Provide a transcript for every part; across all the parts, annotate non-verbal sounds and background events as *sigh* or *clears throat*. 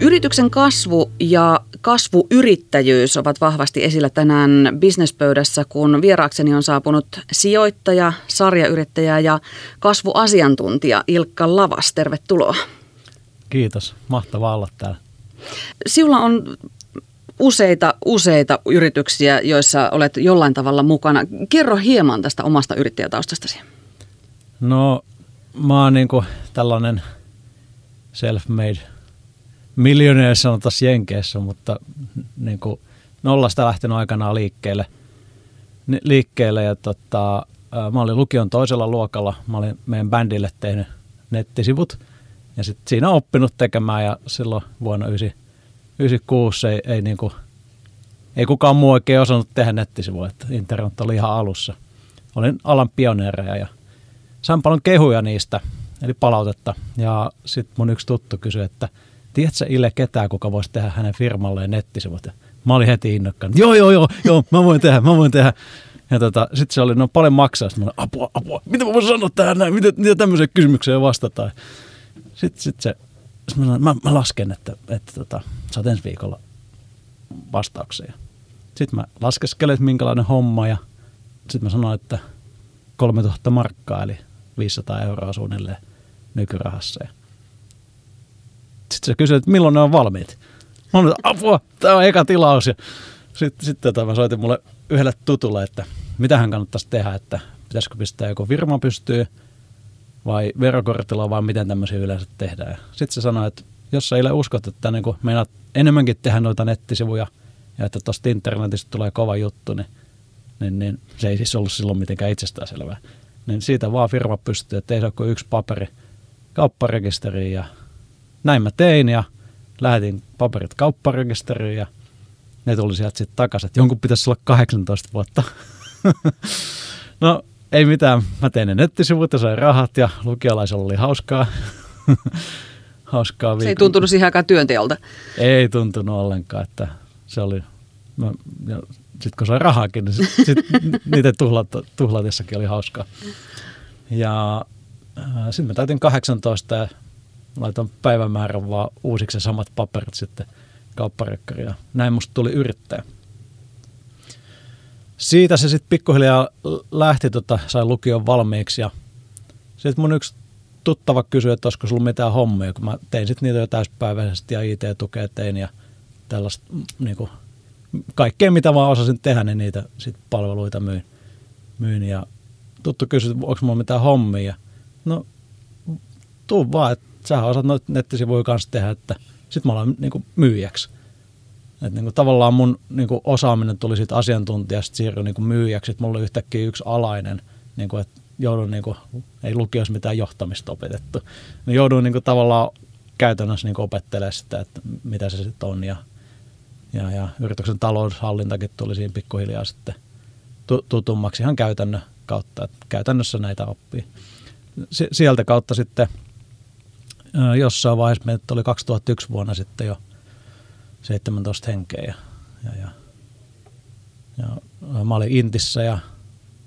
Yrityksen kasvu ja kasvuyrittäjyys ovat vahvasti esillä tänään bisnespöydässä, kun vieraakseni on saapunut sijoittaja, sarjayrittäjä ja kasvuasiantuntija Ilkka Lavas. Tervetuloa. Kiitos, mahtavaa olla täällä. Sinulla on useita, useita yrityksiä, joissa olet jollain tavalla mukana. Kerro hieman tästä omasta yrittäjätaustastasi. No, mä oon niinku tällainen self-made miljonääri sanotaan Jenkeissä, mutta niinku nollasta lähtenyt aikanaan liikkeelle. liikkeelle ja tota, mä olin lukion toisella luokalla. Mä olin meidän bändille tehnyt nettisivut ja sit siinä oppinut tekemään ja silloin vuonna 1996 ei, ei, niinku, ei kukaan muu oikein osannut tehdä nettisivuja, että internet oli ihan alussa. Olin alan pioneereja ja sain paljon kehuja niistä, eli palautetta. Ja sitten mun yksi tuttu kysyi, että tiedätkö Ile ketään, kuka voisi tehdä hänen firmalleen nettisivut? Ja mä olin heti innokkaan, joo, joo, joo, joo, mä voin tehdä, mä voin tehdä. Ja tota, sitten se oli, no paljon maksaa. Sitten mä olin, apua, apua, mitä mä voin sanoa tähän näin, mitä, mitä tämmöiseen kysymykseen vastataan. Sitten sit se, sit mä, sanoin, mä, mä, lasken, että, että tota, saat ensi viikolla vastauksia. Sitten mä laskeskelin, että minkälainen homma ja sitten mä sanoin, että 3000 markkaa, eli 500 euroa suunnilleen nykyrahassa. Sitten se kysyi, että milloin ne on valmiit. Mä olin, apua, tämä on eka tilaus. Ja sitten, sitten tota, mä soitin mulle yhdelle tutulle, että mitä hän kannattaisi tehdä, että pitäisikö pistää joku firma pystyy vai verokortilla vai miten tämmöisiä yleensä tehdään. Sitten se sanoi, että jos sä ei uskot, että niin meinaat enemmänkin tehdä noita nettisivuja ja että tuosta internetistä tulee kova juttu, niin, niin, niin se ei siis ollut silloin mitenkään itsestäänselvää niin siitä vaan firma pystyy, että ei se ole kuin yksi paperi kaupparekisteriin ja näin mä tein ja lähetin paperit kaupparekisteriin ja ne tuli sieltä sitten takaisin, että jonkun pitäisi olla 18 vuotta. *laughs* no ei mitään, mä tein ne nettisivut ja sain rahat ja lukiolaisella oli hauskaa. *laughs* hauskaa viikon. Se ei tuntunut siihen aikaan työnteolta. Ei tuntunut ollenkaan, että se oli, mä, sitten kun sai rahaakin, niin sit, sit *laughs* niitä tuhlatessakin oli hauskaa. Ja äh, sitten mä täytin 18 ja laitoin päivämäärän vaan uusiksi samat paperit sitten kaupparekkari ja näin musta tuli yrittäjä. Siitä se sitten pikkuhiljaa lähti, tota, sai lukion valmiiksi ja sitten mun yksi tuttava kysyi, että olisiko sulla mitään hommia, kun mä tein sitten niitä jo täyspäiväisesti ja IT-tukea tein ja tällaista niin kuin kaikkea mitä vaan osasin tehdä, niin niitä sit palveluita myin. myin. Ja tuttu kysyi, onko mulla mitään hommia. No, tuu vaan, että sä osaat noita nettisivuja kanssa tehdä, että sit mä olen niin myyjäksi. Et niin kuin, tavallaan mun niin kuin, osaaminen tuli siitä asiantuntijasta siirryi niin kuin myyjäksi, että mulla oli yhtäkkiä yksi alainen, niin kuin, että joudun, niin kuin, ei lukiossa mitään johtamista opetettu. Niin joudun niin kuin, tavallaan käytännössä niin opettelemaan sitä, että mitä se sitten on ja ja, ja yrityksen taloushallintakin tuli siinä pikkuhiljaa sitten tutummaksi ihan käytännön kautta, että käytännössä näitä oppii. Sieltä kautta sitten jossain vaiheessa meitä oli 2001 vuonna sitten jo 17 henkeä ja, ja, ja, ja mä olin Intissä ja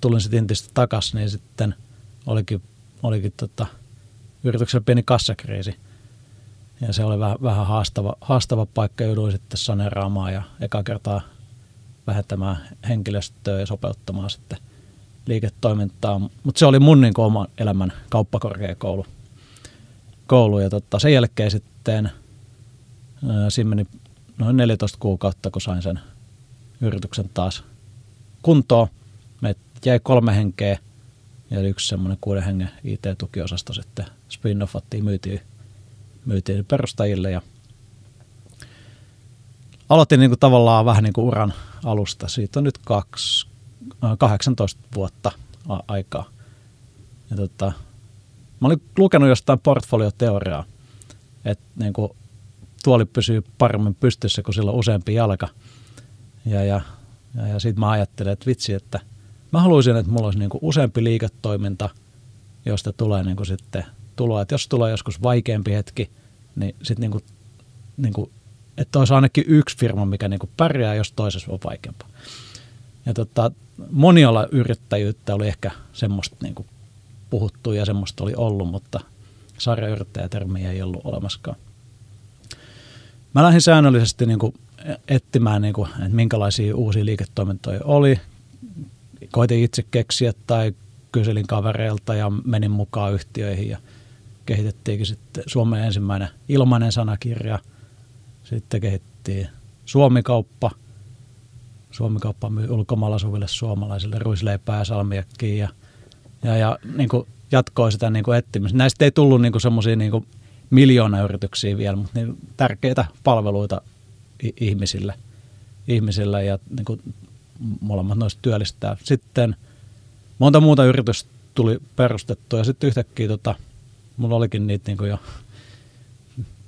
tulin sitten Intistä takaisin, niin sitten olikin, olikin tota, yrityksellä pieni kassakriisi – ja se oli vähän, vähän haastava, haastava paikka, jouduin sitten saneeraamaan ja eka kertaa vähentämään henkilöstöä ja sopeuttamaan sitten liiketoimintaa. Mutta se oli mun niin oman elämän kauppakorkeakoulu. Koulu. Ja tota, sen jälkeen sitten siinä meni noin 14 kuukautta, kun sain sen yrityksen taas kuntoon. Me jäi kolme henkeä ja yksi semmoinen kuuden hengen IT-tukiosasto sitten spin-offattiin, myytiin myytiin perustajille ja aloitin niin kuin tavallaan vähän niin kuin uran alusta. Siitä on nyt kaksi, 18 äh, vuotta aikaa. Ja tota, mä olin lukenut jostain portfolioteoriaa, että niin kuin tuoli pysyy paremmin pystyssä, kuin sillä on useampi jalka. Ja, ja, ja, ja sitten mä ajattelin, että vitsi, että mä haluaisin, että mulla olisi niin kuin useampi liiketoiminta, josta tulee niin kuin sitten tuloa. Että jos tulee joskus vaikeampi hetki, niin sitten niinku, niinku, että olisi ainakin yksi firma, mikä niinku pärjää, jos toisessa on vaikeampaa. Ja tota, moniolla yrittäjyyttä oli ehkä semmoista niinku puhuttu ja semmoista oli ollut, mutta sarjayrittäjätermiä ei ollut olemassakaan. mä lähdin säännöllisesti niin kuin etsimään, niin kuin, että minkälaisia uusia liiketoimintoja oli. Koitin itse keksiä tai kyselin kavereilta ja menin mukaan yhtiöihin ja kehitettiinkin sitten Suomen ensimmäinen ilmainen sanakirja. Sitten kehittiin Suomikauppa. Suomikauppa myy ulkomailla asuville suomalaisille ruisleipää ja salmiakkiin ja, ja niin kuin jatkoi sitä niin kuin etsimistä. Näistä ei tullut niin semmoisia niin miljoonayrityksiä vielä, mutta niin tärkeitä palveluita ihmisille, ihmisille ja niin kuin molemmat noista työllistää. Sitten monta muuta yritystä tuli perustettua ja sitten yhtäkkiä tota, mulla olikin niitä niin kuin jo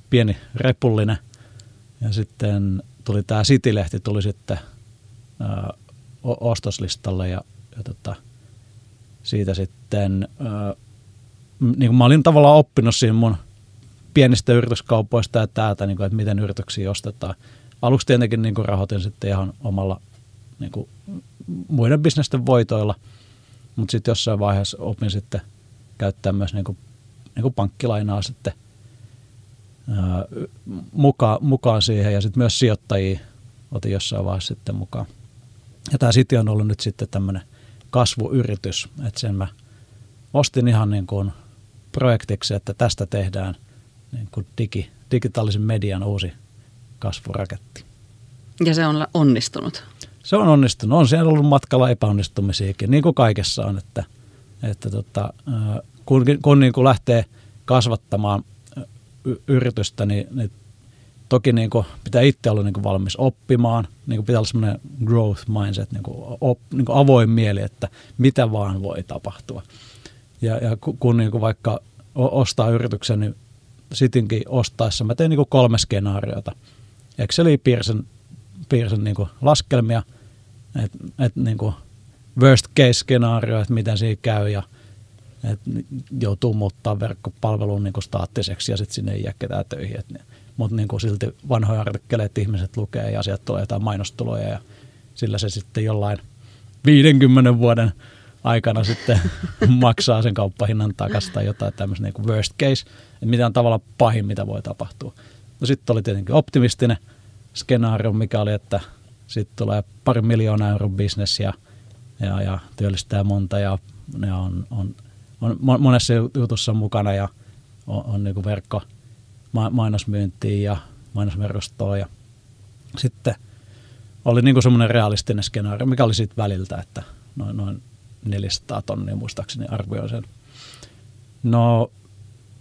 pieni repullinen ja sitten tuli tämä City-lehti tuli sitten ää, ostoslistalle ja, ja tota, siitä sitten, ää, niin kuin mä olin tavallaan oppinut siinä mun pienistä yrityskaupoista ja täältä, niin kuin, että miten yrityksiä ostetaan. Aluksi tietenkin niin kuin rahoitin sitten ihan omalla niin kuin muiden bisnesten voitoilla, mutta sitten jossain vaiheessa opin sitten käyttää myös niin kuin, niin kuin pankkilainaa sitten ää, mukaan, mukaan siihen ja sitten myös sijoittajia otin jossain vaiheessa sitten mukaan. Ja tämä City on ollut nyt sitten tämmöinen kasvuyritys, että sen mä ostin ihan niin kuin projektiksi, että tästä tehdään niin kuin digi, digitaalisen median uusi kasvuraketti. Ja se on onnistunut? Se on onnistunut. On siellä ollut matkalla epäonnistumisiakin, niin kuin kaikessa on, että, että tota, kun, kun niin kuin lähtee kasvattamaan yritystä, niin, niin toki niin kuin pitää itse olla niin kuin valmis oppimaan, niin kuin pitää olla semmoinen growth mindset, niin kuin, op, niin kuin avoin mieli, että mitä vaan voi tapahtua. Ja, ja kun niin kuin vaikka ostaa yrityksen, niin sitinkin ostaessa mä tein niin kuin kolme skenaariota. Exceli piirsin, piirsin niin kuin laskelmia, että et niin kuin worst case skenaario, että miten siinä käy ja että joutuu muuttaa verkkopalvelun niin kuin staattiseksi ja sitten sinne ei jää ketään töihin. Et, mutta niin kuin silti vanhoja artikkeleita ihmiset lukee ja asiat tulee jotain mainostuloja ja sillä se sitten jollain 50 vuoden aikana sitten *laughs* maksaa sen kauppahinnan takaisin tai jotain tämmöistä niin kuin worst case, että mitä on tavallaan pahin, mitä voi tapahtua. No sitten oli tietenkin optimistinen skenaario, mikä oli, että sitten tulee pari miljoonaa euron bisnes ja, ja, ja työllistää monta ja ne on, on, on monessa jutussa mukana ja on, on niin kuin verkko mainosmyyntiin ja mainosverkostoon ja sitten oli niin semmoinen realistinen skenaario, mikä oli sitten väliltä, että noin, noin 400 tonnia muistaakseni arvioi sen. No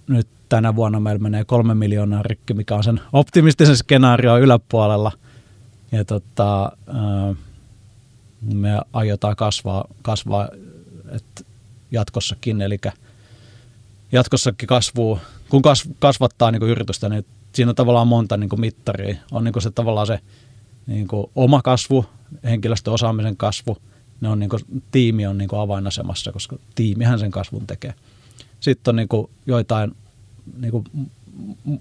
nyt tänä vuonna meillä menee kolme miljoonaa rikki, mikä on sen optimistisen skenaario yläpuolella. Ja tota, me aiotaan kasvaa, kasvaa että jatkossakin, eli jatkossakin kasvuu, kun kasvattaa niin kuin yritystä, niin siinä on tavallaan monta niin kuin mittaria. On niin kuin se tavallaan se niin kuin oma kasvu, henkilöstöosaamisen kasvu – ne on niin kuin, tiimi on niin kuin avainasemassa, koska tiimihän sen kasvun tekee. Sitten on niin kuin joitain niin kuin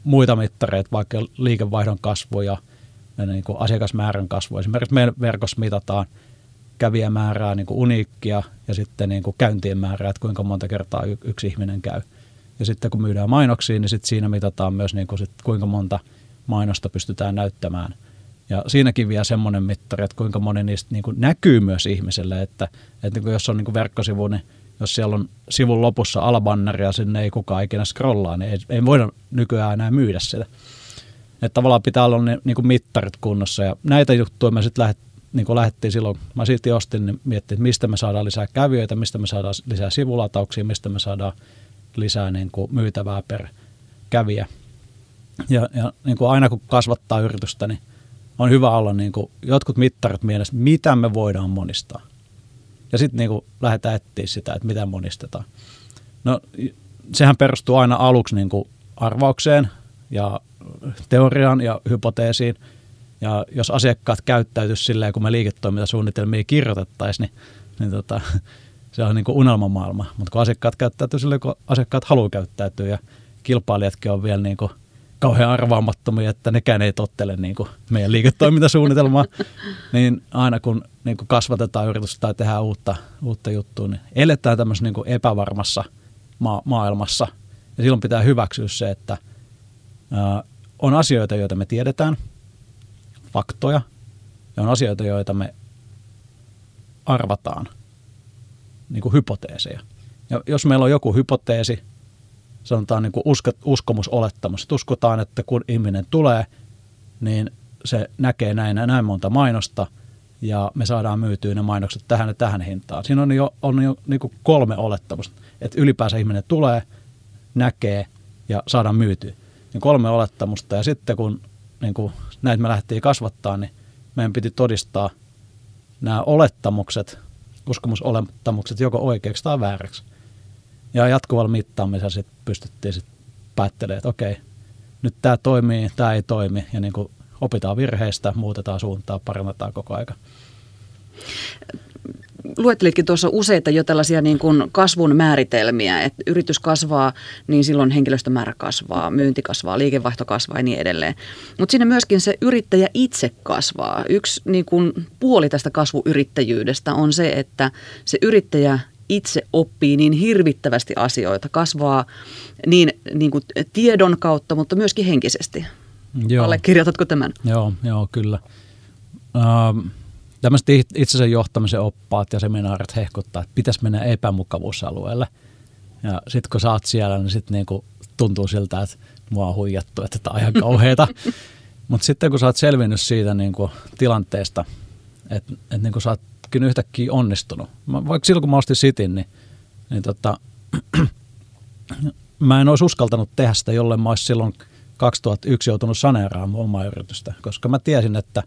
muita mittareita, vaikka liikevaihdon kasvu ja, niin kuin asiakasmäärän kasvu. Esimerkiksi meidän verkossa mitataan kävijämäärää, niin kuin uniikkia ja sitten niin kuin käyntien määrää, että kuinka monta kertaa yksi ihminen käy. Ja sitten kun myydään mainoksia, niin sitten siinä mitataan myös niin kuin sit, kuinka monta mainosta pystytään näyttämään – ja siinäkin vielä semmoinen mittari, että kuinka moni niistä niin kuin näkyy myös ihmiselle, että, että niin kuin jos on niin kuin verkkosivu, niin jos siellä on sivun lopussa alabanneri ja sinne ei kukaan ikinä scrollaa, niin ei, ei voida nykyään enää myydä sitä. Että tavallaan pitää olla ne niin kuin mittarit kunnossa ja näitä juttuja me sitten lähdet, niin kuin lähdettiin silloin, mä silti ostin, niin miettii, että mistä me saadaan lisää kävijöitä, mistä me saadaan lisää sivulatauksia, mistä me saadaan lisää niin kuin myytävää per kävijä. Ja, ja niin kuin aina kun kasvattaa yritystä, niin on hyvä olla niin kuin jotkut mittarit mielessä, mitä me voidaan monistaa. Ja sitten niin lähdetään etsiä sitä, että mitä monistetaan. No sehän perustuu aina aluksi niin kuin arvaukseen ja teoriaan ja hypoteesiin. Ja jos asiakkaat käyttäytyisi silleen, kun me liiketoimintasuunnitelmia kirjoitettaisiin, niin, niin tota, se on niin kuin unelmamaailma. Mutta kun asiakkaat käyttäytyy silleen, kun asiakkaat haluaa käyttäytyä ja kilpailijatkin on vielä niin kuin – kauhean arvaamattomia, että nekään ei tottele niin kuin meidän liiketoimintasuunnitelmaa, *laughs* niin aina kun niin kuin kasvatetaan yritystä tai tehdään uutta, uutta juttua, niin eletään tämmöisessä niin kuin epävarmassa ma- maailmassa. Ja silloin pitää hyväksyä se, että ää, on asioita, joita me tiedetään, faktoja, ja on asioita, joita me arvataan, niin kuin hypoteeseja. Ja jos meillä on joku hypoteesi, sanotaan niin kuin usko, uskomusolettamus, että uskotaan, että kun ihminen tulee, niin se näkee näin näin monta mainosta ja me saadaan myytyä ne mainokset tähän ja tähän hintaan. Siinä on jo, on jo niin kuin kolme olettamusta, että ylipäänsä ihminen tulee, näkee ja saadaan myytyä. Niin kolme olettamusta ja sitten kun niin kuin näitä me lähdettiin kasvattaa, niin meidän piti todistaa nämä olettamukset, uskomusolettamukset joko oikeaksi tai vääräksi. Ja jatkuvalla mittaamisella sitten pystyttiin sitten päättelemään, että okei, nyt tämä toimii, tämä ei toimi ja niin opitaan virheistä, muutetaan suuntaa, parannetaan koko aika. Luettelitkin tuossa useita jo tällaisia niin kuin kasvun määritelmiä, että yritys kasvaa, niin silloin henkilöstömäärä kasvaa, myynti kasvaa, liikevaihto kasvaa ja niin edelleen. Mutta siinä myöskin se yrittäjä itse kasvaa. Yksi niin kuin puoli tästä kasvuyrittäjyydestä on se, että se yrittäjä itse oppii niin hirvittävästi asioita, kasvaa niin, niin kuin tiedon kautta, mutta myöskin henkisesti. Joo. Allekirjoitatko tämän? Joo, joo kyllä. Ähm, tämmöiset itsensä johtamisen oppaat ja seminaarit hehkuttaa, että pitäisi mennä epämukavuusalueelle. Ja sitten kun sä oot siellä, niin sitten niinku tuntuu siltä, että mua on huijattu, että tämä on ihan kauheata. *laughs* Mutta sitten kun sä oot selvinnyt siitä niinku tilanteesta, että et niinku sä ootkin yhtäkkiä onnistunut. Mä, vaikka silloin kun mä ostin Sitin, niin, niin tota, *clears throat* mä en olisi uskaltanut tehdä sitä, jolle mä olisin silloin 2001 joutunut saneeraamaan omaa yritystä, koska mä tiesin, että,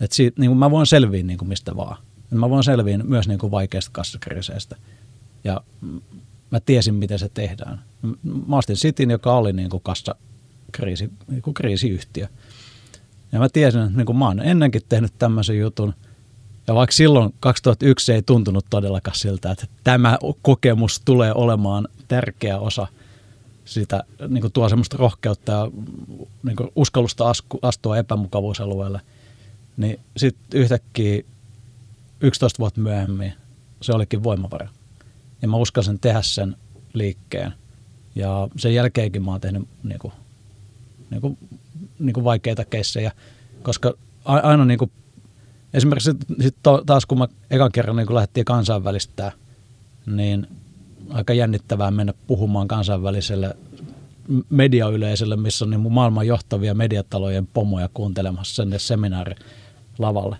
että siitä, niin mä voin selviä niin kuin mistä vaan. Mä voin selviä myös niin kuin vaikeista kassakriiseistä. Ja mä tiesin, miten se tehdään. Mä ostin Sitin, joka oli niin kuin kassakriisi, niin kuin kriisiyhtiö. Ja mä tiesin, että niin kuin mä oon ennenkin tehnyt tämmöisen jutun. Ja vaikka silloin 2001 ei tuntunut todellakaan siltä, että tämä kokemus tulee olemaan tärkeä osa – sitä niin kuin tuo semmoista rohkeutta ja niin kuin uskallusta astua epämukavuusalueelle, niin sitten yhtäkkiä 11 vuotta myöhemmin se olikin voimavara. Ja mä uskalsin tehdä sen liikkeen. Ja sen jälkeenkin mä oon tehnyt niin kuin, niin kuin, niin kuin vaikeita keissejä, koska aina niin kuin, esimerkiksi sit taas kun mä ekan kerran niin lähdettiin kansainvälistää, niin aika jännittävää mennä puhumaan kansainväliselle mediayleisölle, missä on niin maailman johtavia mediatalojen pomoja kuuntelemassa sen seminaarilavalle.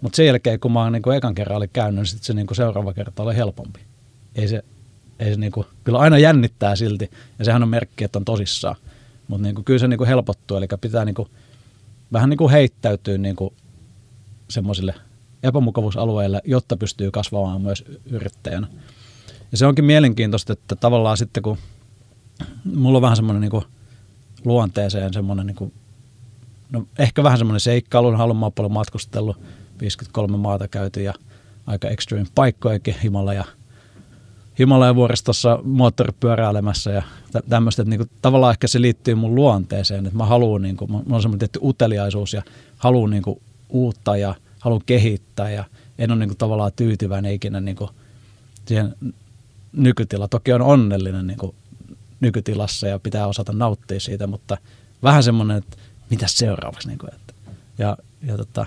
Mutta sen jälkeen, kun mä oon niin ekan kerran oli käynyt, niin sit se niin seuraava kerta oli helpompi. Ei se, ei se niin kuin, kyllä aina jännittää silti, ja sehän on merkki, että on tosissaan. Mutta niin kyllä se niin helpottuu, eli pitää niin kuin, vähän niin kuin heittäytyä niin semmoisille epämukavuusalueille, jotta pystyy kasvamaan myös yrittäjänä. Ja se onkin mielenkiintoista, että tavallaan sitten kun mulla on vähän semmoinen niin luonteeseen semmoinen, niin kuin, no ehkä vähän semmoinen seikkailu, haluan paljon matkustellut, 53 maata käyty ja aika extreme paikkojakin Himalaja, Himalajan vuoristossa moottoripyöräilemässä ja tämmöistä, että niinku, tavallaan ehkä se liittyy mun luonteeseen, että mä haluan, niinku, mulla on semmoinen tietty uteliaisuus ja haluan niinku, uutta ja haluan kehittää ja en ole niinku, tavallaan tyytyväinen ikinä niinku, siihen nykytila. Toki on onnellinen niin kuin nykytilassa ja pitää osata nauttia siitä, mutta vähän semmoinen, että mitä seuraavaksi. Niin kuin, että. Ja, ja tota,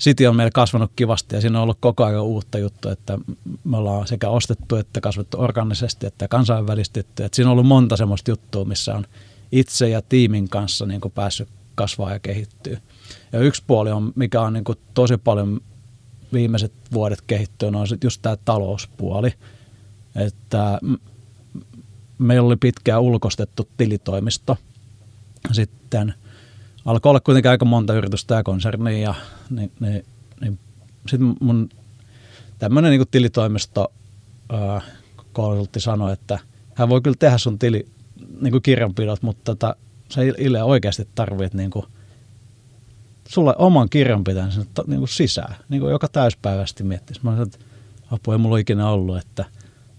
City on meillä kasvanut kivasti ja siinä on ollut koko ajan uutta juttua, että me ollaan sekä ostettu että kasvettu organisesti että kansainvälistetty. Että siinä on ollut monta semmoista juttua, missä on itse ja tiimin kanssa niin kuin päässyt kasvaa ja kehittyä. Ja yksi puoli on, mikä on niin kuin tosi paljon viimeiset vuodet kehittynyt, on just tämä talouspuoli – että meillä oli pitkään ulkostettu tilitoimisto. Sitten alkoi olla kuitenkin aika monta yritystä ja konsernia ja niin, niin, niin sitten mun tämmöinen niin tilitoimisto ää, konsultti sanoi, että hän voi kyllä tehdä sun tili niin kuin kirjanpidot, mutta tota, sä Ile oikeasti tarvit niin kuin, sulle oman kirjanpitäjän sinne niin kuin sisään, niin kuin joka täyspäiväisesti miettisi. Mä sanoin, että apua ei mulla ikinä ollut, että –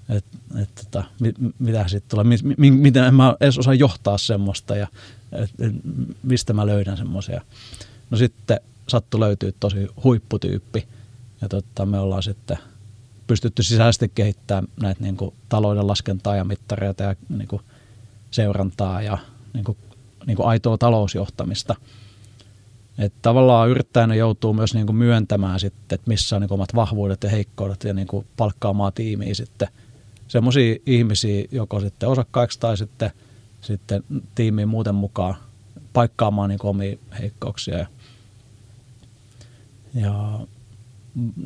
että et, tota, mit, mitä sitten tulee, mi, mi, miten en mä edes osaa johtaa semmoista ja et, et, mistä mä löydän semmoisia. No sitten sattu löytyy tosi huipputyyppi ja tota, me ollaan sitten pystytty sisäisesti kehittämään näitä niin kuin, talouden laskentaa ja mittareita ja niin kuin, seurantaa ja niin kuin, niin kuin aitoa talousjohtamista. Että tavallaan yrittäjänä joutuu myös niin kuin myöntämään sitten, että missä on niin omat vahvuudet ja heikkoudet ja niin kuin palkkaamaan tiimiä sitten semmoisia ihmisiä joko sitten osakkaiksi tai sitten, sitten tiimiin muuten mukaan paikkaamaan niin omia heikkouksia. Ja, ja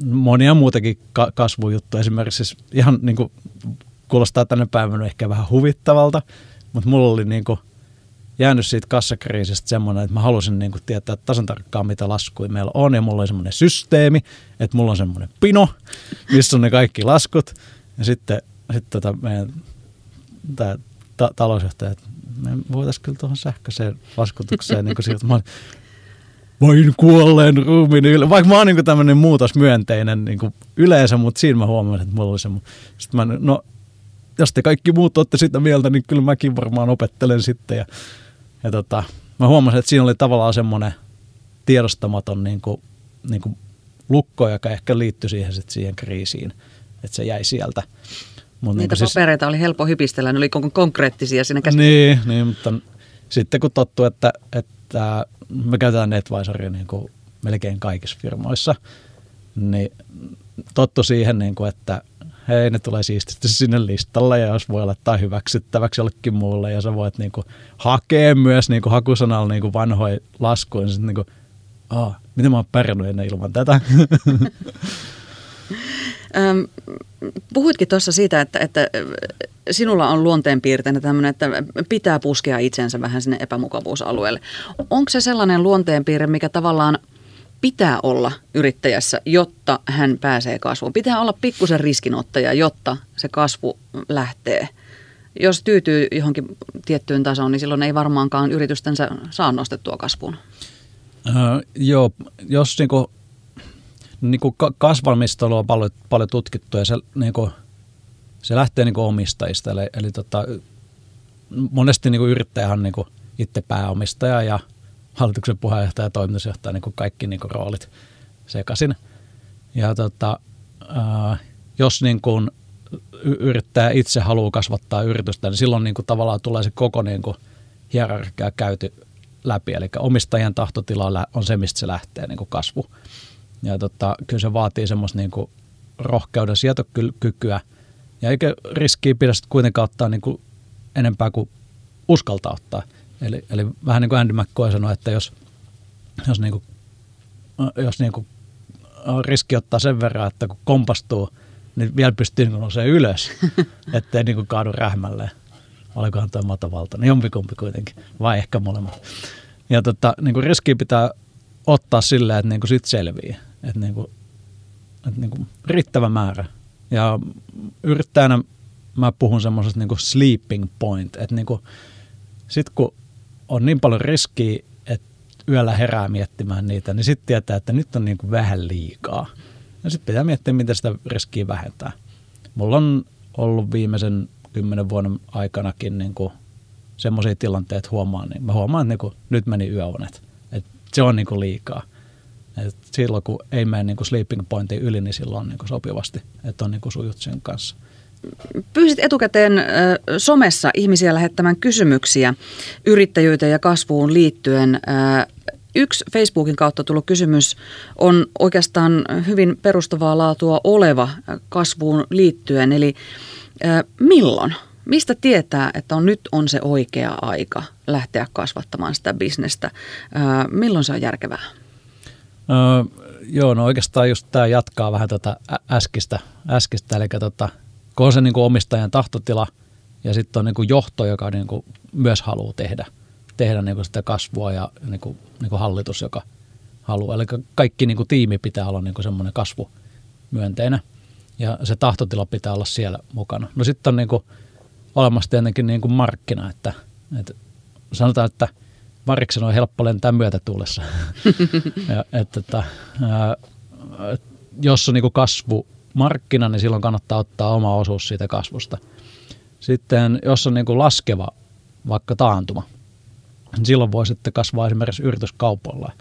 monia muutakin ka- kasvujuttuja. Esimerkiksi siis ihan niin kuin, kuulostaa tänne päivänä ehkä vähän huvittavalta, mutta mulla oli niin kuin, jäänyt siitä kassakriisistä semmoinen, että mä halusin niin kuin, tietää tasan tarkkaan, mitä laskuja meillä on. Ja mulla oli semmoinen systeemi, että mulla on semmoinen pino, missä on ne kaikki laskut. Ja sitten, sitten tota meidän tämä ta- talousjohtaja, että me voitaisiin kyllä tuohon sähköiseen laskutukseen niin siirtyä. Mä olin, vain kuolleen ruumiin yle. Vaikka mä oon niin tämmöinen muutosmyönteinen niin yleensä, mutta siinä mä huomasin, että mulla oli se. Sitten mä, no, jos te kaikki muut olette sitä mieltä, niin kyllä mäkin varmaan opettelen sitten. Ja, ja tota, mä huomasin, että siinä oli tavallaan semmoinen tiedostamaton niin kuin, niin kuin lukko, joka ehkä liittyi siihen, sit siihen kriisiin, että se jäi sieltä. Mut Niitä niin papereita siis, oli helppo hypistellä, ne oli konkreettisia siinä käsittelyssä. Niin, niin, mutta sitten kun tottuu, että, että me käytetään NetVisoria niin kuin melkein kaikissa firmoissa, niin tottu siihen, niin kuin, että hei, ne tulee siististi sinne listalle ja jos voi laittaa hyväksyttäväksi jollekin muulle ja sä voit niin kuin, hakea myös niin kuin, hakusanalla niin kuin vanhoja laskuja, niin sitten niin kuin, Aa, miten mä oon pärjännyt ennen ilman tätä? *laughs* Öm, puhuitkin tuossa siitä, että, että sinulla on luonteenpiirteinä tämmöinen, että pitää puskea itsensä vähän sinne epämukavuusalueelle. Onko se sellainen luonteenpiirre, mikä tavallaan pitää olla yrittäjässä, jotta hän pääsee kasvuun? Pitää olla pikkusen riskinottaja, jotta se kasvu lähtee. Jos tyytyy johonkin tiettyyn tasoon, niin silloin ei varmaankaan yritystänsä saa nostettua kasvuun. Öö, joo, jos niinku niin kuin kasvalmistelu on paljon, paljon tutkittu ja se, niin kuin, se lähtee niin kuin omistajista. Eli, eli tota, monesti niin kuin yrittäjähän on niin kuin itse pääomistaja ja hallituksen puheenjohtaja ja toimitusjohtaja, niin kuin kaikki niin kuin roolit sekaisin. Ja tota, ää, jos niin kuin yrittäjä itse haluaa kasvattaa yritystä, niin silloin niin kuin tavallaan tulee se koko niin kuin hierarkia käyty läpi. Eli omistajien tahtotila on se, mistä se lähtee niin kuin kasvu. Ja tota, kyllä se vaatii semmoista niin kuin rohkeuden sietokykyä. Ja eikä riskiä pidä kuitenkaan ottaa niin kuin enempää kuin uskaltaa ottaa. Eli, eli vähän niin kuin Andy McCoy sanoi, että jos, jos, niin kuin, jos niin kuin riski ottaa sen verran, että kun kompastuu, niin vielä pystyy niin nousemaan ylös, *laughs* ettei niin kuin kaadu rähmälleen. Olikohan tuo matovalta? Niin jompikumpi kuitenkin, vai ehkä molemmat. Ja tota, niin kuin riskiä pitää ottaa silleen, että niin kuin sit selviää että niin kuin, että niin kuin riittävä määrä. Ja yrittäjänä mä puhun semmoisesta niin sleeping point, että niin kuin, sit kun on niin paljon riskiä, että yöllä herää miettimään niitä, niin sitten tietää, että nyt on niin kuin vähän liikaa. Ja sitten pitää miettiä, miten sitä riskiä vähentää. Mulla on ollut viimeisen kymmenen vuoden aikanakin niin kuin semmoisia tilanteita huomaan, niin mä huomaan, että niin kuin nyt meni yöunet. Että se on niin kuin liikaa. Et silloin kun ei mene niin kuin sleeping pointin yli, niin silloin on niin kuin sopivasti, että on niin kuin sujut sen kanssa. Pyysit etukäteen somessa ihmisiä lähettämään kysymyksiä yrittäjyyteen ja kasvuun liittyen. Yksi Facebookin kautta tullut kysymys on oikeastaan hyvin perustavaa laatua oleva kasvuun liittyen. Eli milloin? Mistä tietää, että on, nyt on se oikea aika lähteä kasvattamaan sitä bisnestä? Milloin se on järkevää? Öö, joo, no oikeastaan just tämä jatkaa vähän tuota äskistä, äskistä eli tota, kun on se niin kuin omistajan tahtotila ja sitten on niin kuin johto, joka niin kuin myös haluaa tehdä, tehdä niin kuin sitä kasvua ja niin kuin, niin kuin hallitus, joka haluaa. Eli kaikki niin kuin tiimi pitää olla niin kuin semmoinen kasvumyönteinen ja se tahtotila pitää olla siellä mukana. No sitten on niin kuin olemassa tietenkin niin kuin markkina, että, että sanotaan, että – variksen on helppo lentää myötätuulessa. *laughs* ja, että, että, ää, jos on niin kasvu markkina, niin silloin kannattaa ottaa oma osuus siitä kasvusta. Sitten jos on niin kuin laskeva vaikka taantuma, niin silloin voi sitten kasvaa esimerkiksi yrityskaupalla.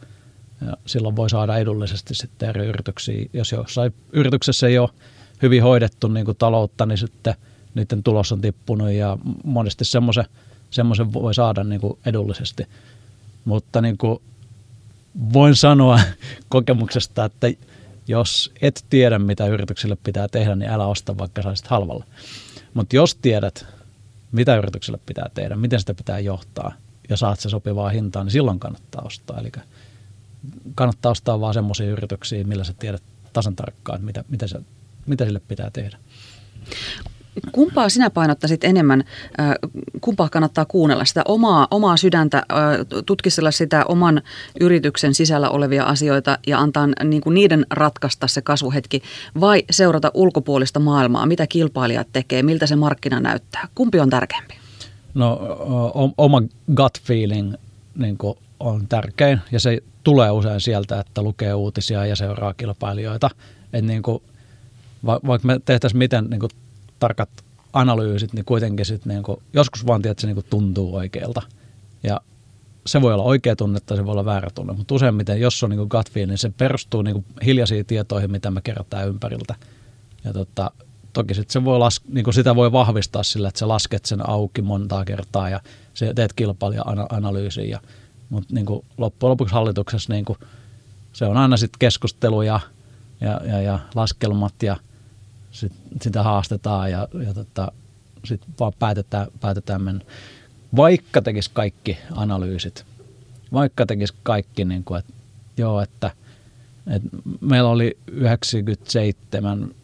Ja silloin voi saada edullisesti sitten eri yrityksiä. Jos jossain yrityksessä ei ole hyvin hoidettu niin kuin taloutta, niin sitten niiden tulos on tippunut ja monesti semmoisen semmoisen voi saada niin kuin edullisesti. Mutta niin kuin voin sanoa *laughs* kokemuksesta, että jos et tiedä, mitä yrityksille pitää tehdä, niin älä osta, vaikka saisit halvalla. Mutta jos tiedät, mitä yritykselle pitää tehdä, miten sitä pitää johtaa ja saat se sopivaa hintaa, niin silloin kannattaa ostaa. Eli kannattaa ostaa vaan semmoisia yrityksiä, millä sä tiedät tasan tarkkaan, mitä, mitä, se, mitä sille pitää tehdä. Kumpaa sinä painottaisit enemmän, kumpaa kannattaa kuunnella? Sitä omaa, omaa sydäntä, tutkistella sitä oman yrityksen sisällä olevia asioita ja antaa niin kuin niiden ratkaista se kasvuhetki vai seurata ulkopuolista maailmaa, mitä kilpailijat tekee, miltä se markkina näyttää? Kumpi on tärkeämpi? No oma gut feeling niin on tärkein ja se tulee usein sieltä, että lukee uutisia ja seuraa kilpailijoita. Et niin kuin, vaikka me tehtäisiin miten niin kuin tarkat analyysit, niin kuitenkin sit niin kuin, joskus vaan tiedät, että se niin kuin tuntuu oikealta. Ja se voi olla oikea tunne tai se voi olla väärä tunne, mutta useimmiten, jos on niin gut feel, niin se perustuu niin kuin hiljaisiin tietoihin, mitä me kerätään ympäriltä. Ja tota, toki sit se voi las, niin kuin sitä voi vahvistaa sillä, että sä lasket sen auki montaa kertaa ja se teet kilpailija-analyysiä. Ja, mutta niin kuin loppujen lopuksi hallituksessa niin kuin, se on aina sitten keskustelu ja, ja, ja, ja laskelmat ja – sit, sitä haastetaan ja, ja tota, sitten vaan päätetään, päätetään mennä. Vaikka tekisi kaikki analyysit, vaikka tekisi kaikki, niin kuin, että joo, että, että meillä oli 97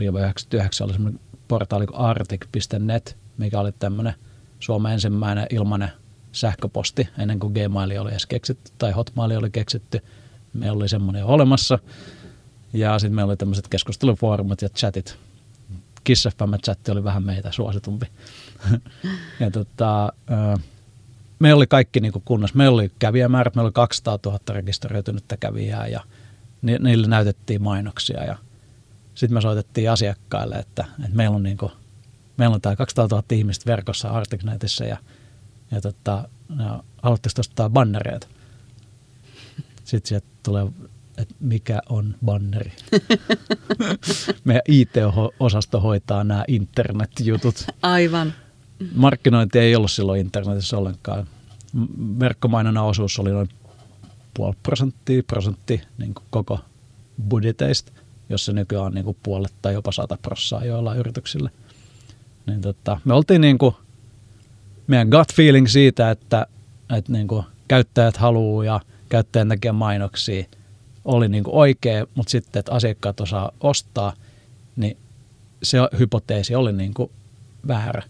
99 oli semmoinen portaali kuin artik.net, mikä oli tämmöinen Suomen ensimmäinen ilmainen sähköposti ennen kuin Gmail oli edes keksitty tai Hotmail oli keksitty. Meillä oli semmoinen olemassa. Ja sitten meillä oli tämmöiset keskustelufoorumit ja chatit. Kiss chatti oli vähän meitä suositumpi. *laughs* ja tota, me oli kaikki niin kunnossa. Meillä oli kävijämäärät, meillä oli 200 000 rekisteröitynyttä kävijää ja ni, niille näytettiin mainoksia. Ja sitten me soitettiin asiakkaille, että, että meillä on, niin kuin, meillä on tämä 200 000 ihmistä verkossa Articnetissä ja, ja tota, haluatteko ostaa bannereita? Sitten sieltä tulee että mikä on banneri. *laughs* Meidän IT-osasto hoitaa nämä internetjutut. Aivan. Markkinointi ei ollut silloin internetissä ollenkaan. Verkkomainona osuus oli noin puoli prosenttia, prosentti niin kuin koko budjeteista, jos se nykyään on niin kuin puolet tai jopa sata prossaa joillain yrityksille. Niin tota, me oltiin niin kuin, meidän gut feeling siitä, että, että niin kuin käyttäjät haluaa ja käyttäjän tekee mainoksia – oli niin kuin oikea, mutta sitten, että asiakkaat osaa ostaa, niin se hypoteesi oli niin kuin väärä.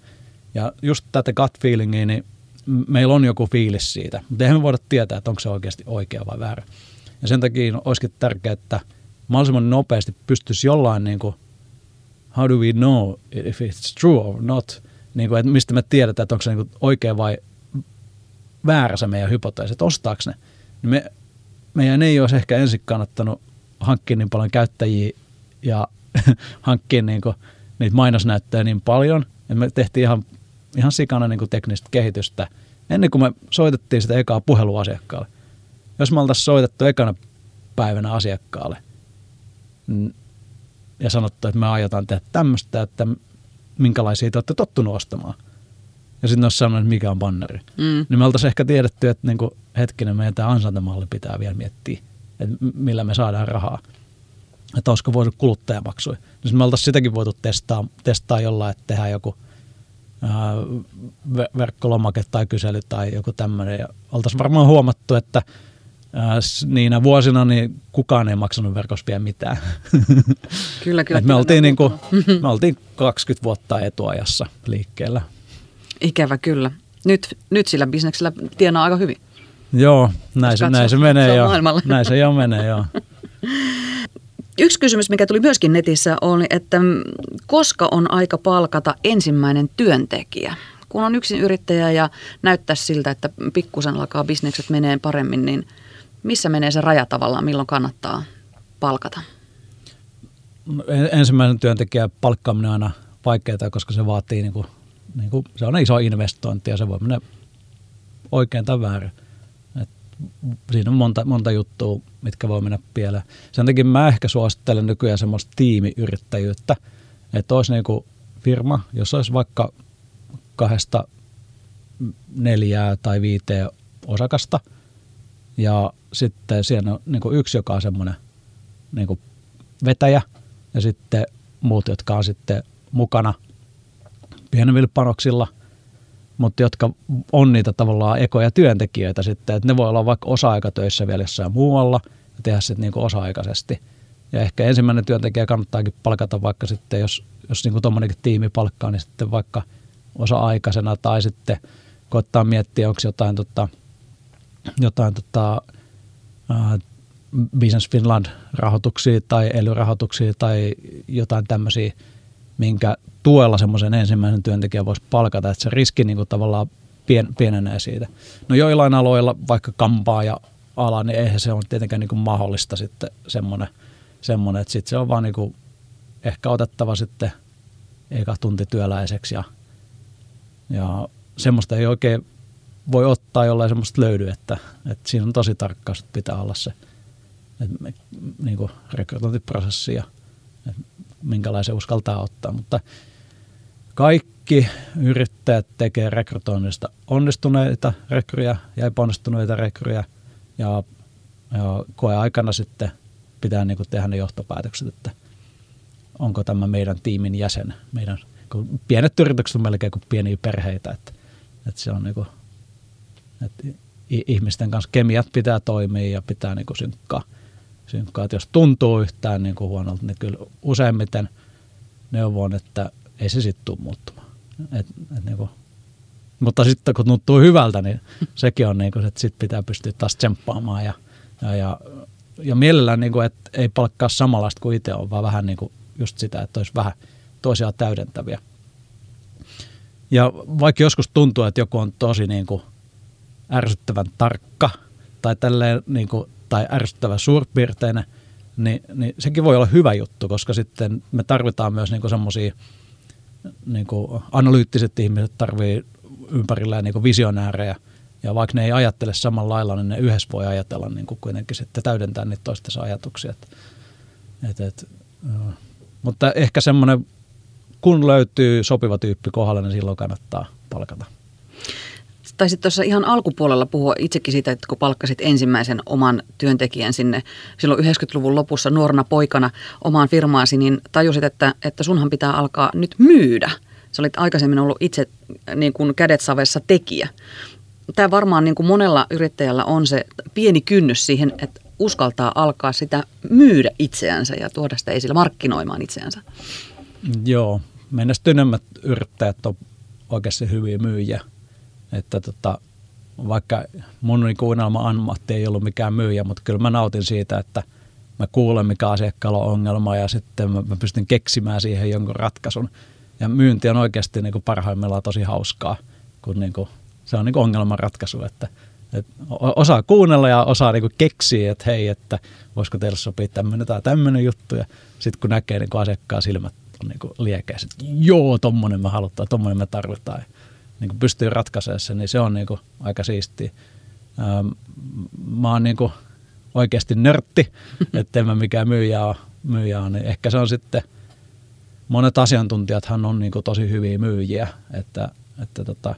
Ja just tätä gut feelingia, niin meillä on joku fiilis siitä, mutta eihän me voida tietää, että onko se oikeasti oikea vai väärä. Ja sen takia olisikin tärkeää, että mahdollisimman nopeasti pystyisi jollain niin kuin, how do we know if it's true or not, niin kuin, että mistä me tiedetään, että onko se niin kuin oikea vai väärä se meidän hypoteesi, että ostaako ne. Niin me meidän ei olisi ehkä ensin kannattanut hankkia niin paljon käyttäjiä ja *laughs* hankkia niin kuin, niitä mainosnäyttöjä niin paljon, että me tehtiin ihan, ihan sikana niin kuin teknistä kehitystä ennen kuin me soitettiin sitä ekaa puheluasiakkaalle. Jos me oltaisiin soitettu ekana päivänä asiakkaalle ja sanottu, että me aiotaan tehdä tämmöistä, että minkälaisia te olette tottunut ostamaan – ja sitten olisi että mikä on banneri. Mm. Niin me oltaisiin ehkä tiedetty, että niinku, hetkinen, meidän tämä ansaintamalli pitää vielä miettiä, että millä me saadaan rahaa. Että olisiko voitu kuluttajamaksuja. Niin me oltaisiin sitäkin voitu testaa, testaa jollain, että tehdään joku ää, verkkolomake tai kysely tai joku tämmöinen. Ja oltaisiin varmaan huomattu, että ää, niinä vuosina niin kukaan ei maksanut verkossa vielä mitään. Kyllä, kyllä. *laughs* me, oltiin niin kuin, me oltiin 20 vuotta etuajassa liikkeellä. Ikävä kyllä. Nyt, nyt sillä bisneksellä tienaa aika hyvin. Joo, näin se, näin se menee. Jo. Näin se jo menee, joo. *laughs* Yksi kysymys, mikä tuli myöskin netissä, oli, että koska on aika palkata ensimmäinen työntekijä? Kun on yksin yrittäjä ja näyttää siltä, että pikkusen alkaa bisnekset menee paremmin, niin missä menee se raja tavallaan, milloin kannattaa palkata? No, ensimmäisen työntekijän palkkaaminen on aina vaikeaa, koska se vaatii niin kuin niin kuin, se on iso investointi ja se voi mennä oikein tai väärin. Et siinä on monta, monta juttua, mitkä voi mennä pieleen. Sen takia mä ehkä suosittelen nykyään semmoista tiimiyrittäjyyttä, että olisi niin kuin firma, jos olisi vaikka kahdesta neljää tai viiteen osakasta. Ja sitten siellä on niin yksi, joka on semmoinen niin vetäjä ja sitten muut, jotka on sitten mukana pienemmillä panoksilla, mutta jotka on niitä tavallaan ekoja työntekijöitä sitten, että ne voi olla vaikka osa-aikatöissä vielä jossain muualla ja tehdä sitten niin osa-aikaisesti. Ja ehkä ensimmäinen työntekijä kannattaakin palkata vaikka sitten, jos, jos niin tuommoinenkin tiimi palkkaa, niin sitten vaikka osa-aikaisena tai sitten koittaa miettiä, onko jotain, tota, jotain tota, uh, Business Finland-rahoituksia tai ely-rahoituksia tai jotain tämmöisiä, minkä tuella semmoisen ensimmäisen työntekijän voisi palkata, että se riski niin kuin tavallaan pien, pienenee siitä. No joillain aloilla, vaikka kampaa ja ala, niin eihän se ole tietenkään niin kuin mahdollista sitten semmoinen, semmoinen että sitten se on vaan niin kuin ehkä otettava sitten eka tunti työläiseksi ja, ja semmoista ei oikein voi ottaa, jollain semmoista löydy, että, että siinä on tosi tarkkaus, että pitää olla se että me, niin kuin rekrytointiprosessi ja minkälaisen uskaltaa ottaa, mutta kaikki yrittäjät tekee rekrytoinnista onnistuneita rekryjä ja epäonnistuneita rekryjä ja, ja koeaikana sitten pitää niin kuin tehdä ne johtopäätökset, että onko tämä meidän tiimin jäsen. Meidän, kun pienet yritykset on melkein kuin pieniä perheitä, että, että se on niin kuin, että ihmisten kanssa kemiat pitää toimia ja pitää niin kuin synkkaa, synkkaa. Että jos tuntuu yhtään niin kuin huonolta, niin kyllä useimmiten neuvon, että ei se sitten tule muuttumaan. Et, et niin kuin, mutta sitten kun tuntuu hyvältä, niin *laughs* sekin on niin kuin, että sitten pitää pystyä taas tsemppaamaan ja, ja, ja, ja mielellään, niin kuin, että ei palkkaa samanlaista kuin itse on, vaan vähän niin kuin just sitä, että olisi vähän toisiaan täydentäviä. Ja vaikka joskus tuntuu, että joku on tosi niin kuin ärsyttävän tarkka tai, tälleen, niin kuin, tai ärsyttävän suurpiirteinen, niin, niin sekin voi olla hyvä juttu, koska sitten me tarvitaan myös niin semmoisia niin analyyttiset ihmiset tarvii ympärillään niin visionäärejä, ja vaikka ne ei ajattele samalla lailla, niin ne yhdessä voi ajatella niin kuin kuitenkin sitten täydentää niitä toistensa ajatuksia. Et, et, et, mutta ehkä semmoinen, kun löytyy sopiva tyyppi kohdalle, niin silloin kannattaa palkata. Taisit tuossa ihan alkupuolella puhua itsekin siitä, että kun palkkasit ensimmäisen oman työntekijän sinne silloin 90-luvun lopussa nuorena poikana omaan firmaasi, niin tajusit, että, että sunhan pitää alkaa nyt myydä. Sä olit aikaisemmin ollut itse niin kuin kädet savessa tekijä. Tämä varmaan niin kuin monella yrittäjällä on se pieni kynnys siihen, että uskaltaa alkaa sitä myydä itseänsä ja tuoda sitä esille markkinoimaan itseänsä. Joo, menestyneemmät yrittäjät on oikeasti hyviä myyjiä – että tota, vaikka mun niin unelma ammatti ei ollut mikään myyjä, mutta kyllä mä nautin siitä, että mä kuulen mikä asiakkaalla on ongelma ja sitten mä, mä pystyn keksimään siihen jonkun ratkaisun. Ja myynti on oikeasti niin kuin parhaimmillaan tosi hauskaa, kun niin kuin, se on niin kuin ongelmanratkaisu, että, että osaa kuunnella ja osaa niin kuin keksiä, että hei, että voisiko teille sopia tämmöinen tai tämmöinen juttu. Ja sitten kun näkee niin kuin asiakkaan silmät on niin kuin liekeissä, että joo, tommonen me halutaan, tommonen me tarvitaan niin kuin pystyy ratkaisemaan sen, niin se on niin kuin aika siistiä. Ähm, mä oon niin kuin oikeasti nörtti, *laughs* ettei mä mikään myyjä ole, myyjä ole, niin ehkä se on sitten, monet asiantuntijathan on niin kuin tosi hyviä myyjiä, että, että tota,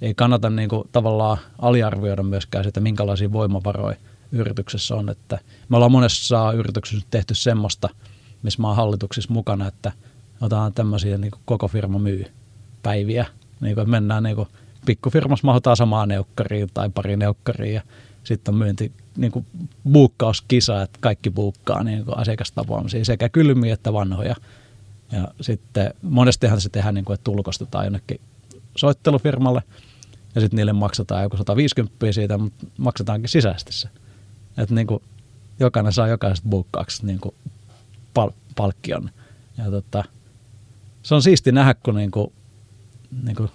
ei kannata niin kuin tavallaan aliarvioida myöskään sitä, minkälaisia voimavaroja yrityksessä on. Että me ollaan monessa yrityksessä tehty semmoista, missä mä oon hallituksissa mukana, että otetaan tämmöisiä niin kuin koko firma myy päiviä, niin kuin, mennään niin kuin, pikkufirmassa mahdotaan samaan neukkariin tai pari neukkariin ja sitten on myynti niin kuin buukkauskisa, että kaikki buukkaa niin kuin asiakastapaamisia, sekä kylmiä että vanhoja. Ja sitten monestihan se tehdään niin kuin, että tulkostetaan jonnekin soittelufirmalle ja sitten niille maksetaan joku 150 siitä, mutta maksetaankin sisäisesti se. Että niin kuin, jokainen saa jokaisesta buukkauksesta niin kuin pal- palkkion. Ja tota, se on siisti nähdä, kun niin kuin niin kuin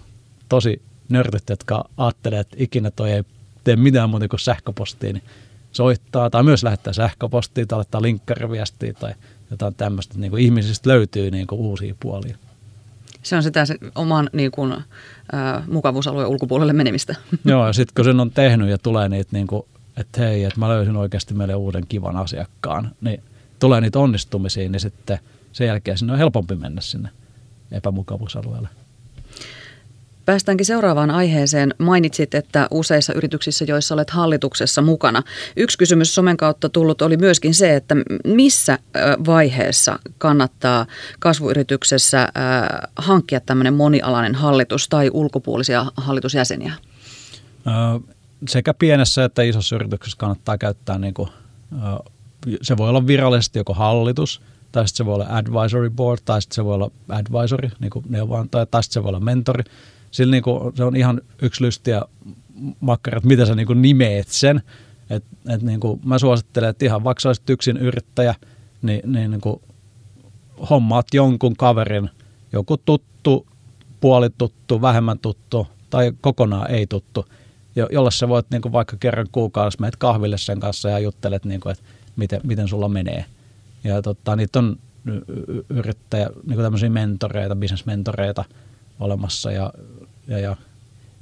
tosi nörtit, jotka ajattelee, että ikinä toi ei tee mitään muuta kuin sähköpostia, niin soittaa tai myös lähettää sähköpostia tai laittaa linkkariviestiä tai jotain tämmöistä. Niin kuin ihmisistä löytyy niin kuin uusia puolia. Se on sitä se oman niin kuin, äh, mukavuusalueen ulkopuolelle menemistä. *laughs* Joo, ja sitten kun sen on tehnyt ja tulee niitä, niin kuin, että hei, että mä löysin oikeasti meille uuden kivan asiakkaan, niin tulee niitä onnistumisia, niin sitten sen jälkeen sinne on helpompi mennä sinne epämukavuusalueelle. Päästäänkin seuraavaan aiheeseen. Mainitsit, että useissa yrityksissä, joissa olet hallituksessa mukana. Yksi kysymys somen kautta tullut oli myöskin se, että missä vaiheessa kannattaa kasvuyrityksessä hankkia tämmöinen monialainen hallitus tai ulkopuolisia hallitusjäseniä? Sekä pienessä että isossa yrityksessä kannattaa käyttää, niin kuin, se voi olla virallisesti joko hallitus – tai sitten se voi olla advisory board, tai sitten se voi olla advisory, niin kuin neuvonantaja, tai sitten se voi olla mentori. Sillä niin kuin, se on ihan yksi lystiä makkara, että mitä sä niin kuin nimeet sen. Et, et niin kuin mä suosittelen, että ihan vaikka olisit yksin yrittäjä, niin, niin, niin kuin hommaat jonkun kaverin, joku tuttu, puolituttu, vähemmän tuttu tai kokonaan ei tuttu, jo, jolle sä voit niin kuin vaikka kerran kuukaudessa meet kahville sen kanssa ja juttelet, niin kuin, että miten, miten sulla menee – ja tota, niitä on yrittäjä, niin kuin tämmöisiä mentoreita, bisnesmentoreita olemassa ja, ja, ja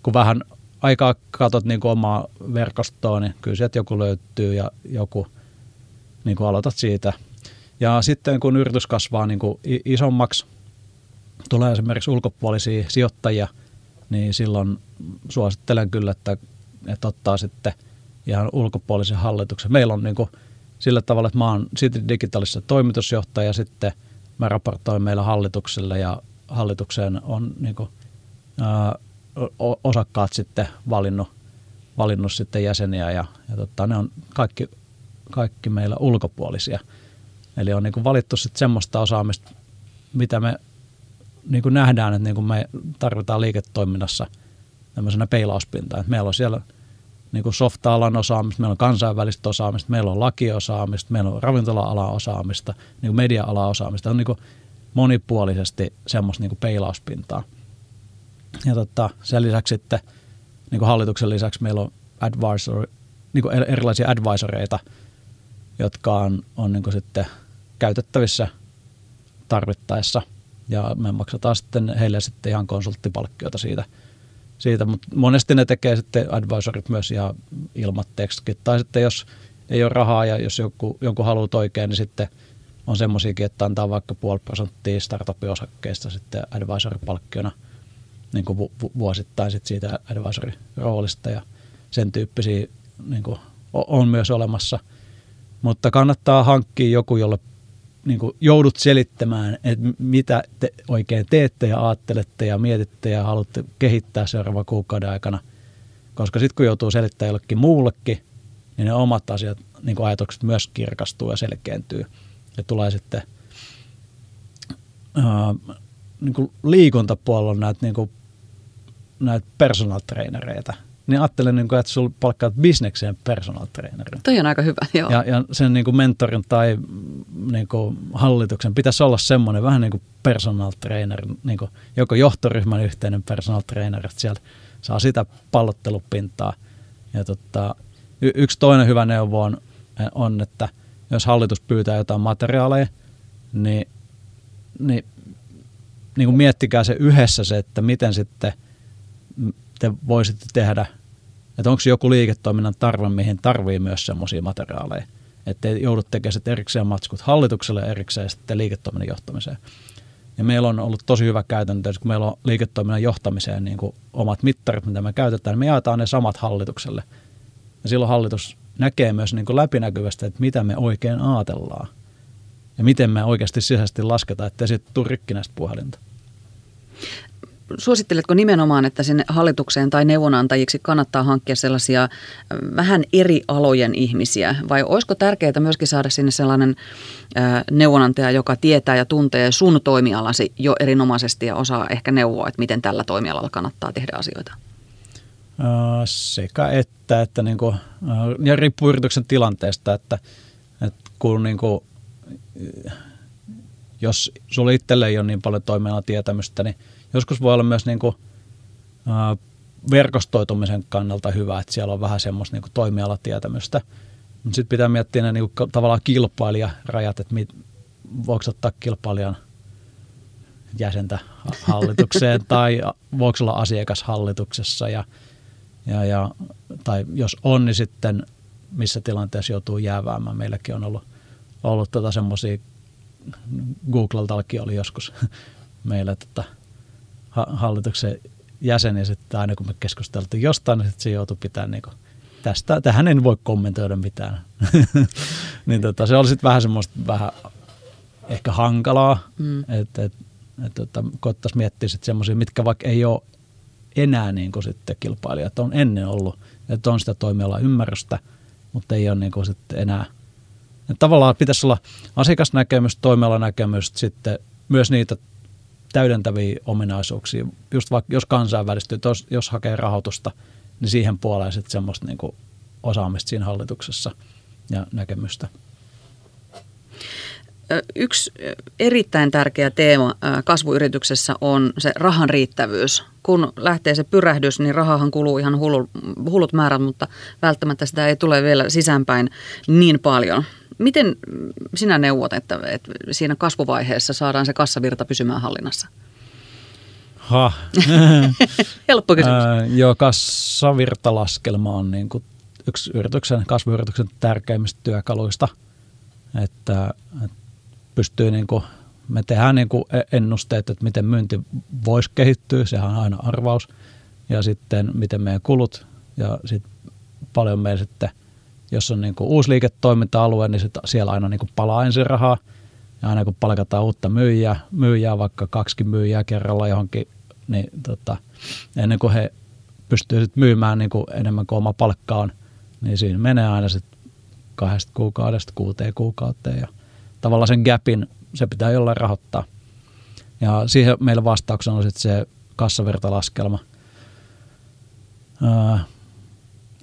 kun vähän aikaa katsot niin kuin omaa verkostoa, niin kyllä sieltä joku löytyy ja joku niin kuin aloitat siitä. Ja sitten kun yritys kasvaa niin kuin isommaksi, tulee esimerkiksi ulkopuolisia sijoittajia, niin silloin suosittelen kyllä, että, että ottaa sitten ihan ulkopuolisen hallituksen. Meillä on niin kuin sillä tavalla, että mä oon City Digitalissa toimitusjohtaja ja sitten mä raportoin meillä hallitukselle ja hallitukseen on niin kuin, ää, osakkaat sitten valinnut, valinnut sitten jäseniä ja, ja tota, ne on kaikki, kaikki meillä ulkopuolisia. Eli on niin kuin valittu sitten semmoista osaamista, mitä me niin kuin nähdään, että niin kuin me tarvitaan liiketoiminnassa tämmöisenä peilauspintaan. meillä on siellä – niin kuin softa-alan osaamista, meillä on kansainvälistä osaamista, meillä on lakiosaamista, meillä on ravintola-alan osaamista, niin kuin media-alan osaamista. On niin kuin monipuolisesti semmoista niin kuin peilauspintaa. Ja tota, sen lisäksi sitten niin kuin hallituksen lisäksi meillä on advisor, niin kuin erilaisia advisoreita, jotka on, on niin kuin sitten käytettävissä tarvittaessa. Ja me maksataan sitten heille sitten ihan konsulttipalkkiota siitä – siitä, mutta monesti ne tekee sitten advisorit myös ihan ilmatteeksikin. Tai sitten jos ei ole rahaa ja jos joku, jonkun haluaa oikein, niin sitten on semmoisiakin, että antaa vaikka puoli prosenttia startup-osakkeista sitten advisoripalkkiona niin kuin vu- vuosittain sit siitä advisory-roolista ja sen tyyppisiä niin kuin on myös olemassa. Mutta kannattaa hankkia joku, jolle niin kuin joudut selittämään, että mitä te oikein teette ja ajattelette ja mietitte ja haluatte kehittää seuraavan kuukauden aikana. Koska sitten kun joutuu selittämään jollekin muullekin, niin ne omat asiat, niin kuin ajatukset myös kirkastuu ja selkeentyy. Ja tulee sitten ää, niin kuin liikuntapuolella näitä, niin kuin, näitä personal trainereita – niin ajattelen, niin kuin, että sulla palkkaat bisnekseen personal trainerin. Toi on aika hyvä, joo. Ja, ja sen niin kuin mentorin tai niin kuin hallituksen pitäisi olla semmoinen vähän niin kuin personal trainer, niin kuin joko johtoryhmän yhteinen personal trainer, että sieltä saa sitä pallottelupintaa. Ja tota, y- yksi toinen hyvä neuvo on, on, että jos hallitus pyytää jotain materiaaleja, niin, niin, niin kuin miettikää se yhdessä se, että miten sitten te voisitte tehdä että onko joku liiketoiminnan tarve, mihin tarvii myös semmoisia materiaaleja. Että ei joudu tekemään sitten erikseen matskut hallitukselle erikseen sitten liiketoiminnan johtamiseen. Ja meillä on ollut tosi hyvä käytäntö, että kun meillä on liiketoiminnan johtamiseen niin kuin omat mittarit, mitä me käytetään, niin me jaetaan ne samat hallitukselle. Ja silloin hallitus näkee myös niin kuin läpinäkyvästi, että mitä me oikein ajatellaan. Ja miten me oikeasti sisäisesti lasketaan, ettei sitten tule rikkinäistä puhelinta suositteletko nimenomaan, että sinne hallitukseen tai neuvonantajiksi kannattaa hankkia sellaisia äh, vähän eri alojen ihmisiä? Vai olisiko tärkeää myöskin saada sinne sellainen äh, neuvonantaja, joka tietää ja tuntee sun toimialasi jo erinomaisesti ja osaa ehkä neuvoa, että miten tällä toimialalla kannattaa tehdä asioita? Äh, sekä että, että niin kuin, ja riippuu yrityksen tilanteesta, että, että kun niin kuin, jos sulla itselle ei ole niin paljon toimialan tietämystä, niin joskus voi olla myös niin kuin, äh, verkostoitumisen kannalta hyvä, että siellä on vähän semmoista niin kuin toimialatietämystä. Mutta sitten pitää miettiä ne niin kuin, tavallaan kilpailijarajat, että mit, voiko ottaa kilpailijan jäsentä hallitukseen *laughs* tai voiko olla asiakas hallituksessa ja, ja, ja, tai jos on, niin sitten missä tilanteessa joutuu jääväämään. Meilläkin on ollut, ollut tota semmoisia, Googleltakin oli joskus *laughs* meillä tota, hallituksen jäseni sitten aina kun me keskusteltiin jostain, niin sitten se joutui pitämään niin tästä, tähän en voi kommentoida mitään. *laughs* niin tota, se oli sitten vähän semmoista vähän ehkä hankalaa, mm. että et, et, tota, koittaisi miettiä sitten semmoisia, mitkä vaikka ei ole enää niin kuin sitten kilpailijat on ennen ollut, että on sitä toimialan ymmärrystä, mutta ei ole niin kuin sitten enää. Et tavallaan pitäisi olla asiakasnäkemys, toimialanäkemys, sitten myös niitä täydentäviä ominaisuuksia, just vaikka jos kansainvälistyy, jos, jos hakee rahoitusta, niin siihen puoleen sitten semmoista niin kuin osaamista siinä hallituksessa ja näkemystä. Yksi erittäin tärkeä teema kasvuyrityksessä on se rahan riittävyys. Kun lähtee se pyrähdys, niin rahahan kuluu ihan hullut määrät, mutta välttämättä sitä ei tule vielä sisäänpäin niin paljon. Miten sinä neuvot, että, että siinä kasvuvaiheessa saadaan se kassavirta pysymään hallinnassa? Ha. *laughs* Helppo kysymys. Äh, joo, kassavirtalaskelma on niin kuin yksi yrityksen, kasvuyrityksen tärkeimmistä työkaluista, että, että pystyy niin kuin, me tehdään niin kuin ennusteet, että miten myynti voisi kehittyä, sehän on aina arvaus, ja sitten miten meidän kulut, ja sitten paljon meidän sitten – jos on niin kuin uusi liiketoiminta-alue, niin sit siellä aina niin kuin palaa ensin rahaa. Ja aina kun palkataan uutta myyjää, myyjää vaikka kaksi myyjää kerralla johonkin, niin tota, ennen kuin he pystyvät myymään niin kuin enemmän kuin oma palkka on, niin siinä menee aina sitten kahdesta kuukaudesta kuuteen kuukauteen. Ja tavallaan sen gapin se pitää jollain rahoittaa. Ja siihen meillä vastauksena on sitten se kassavirtalaskelma.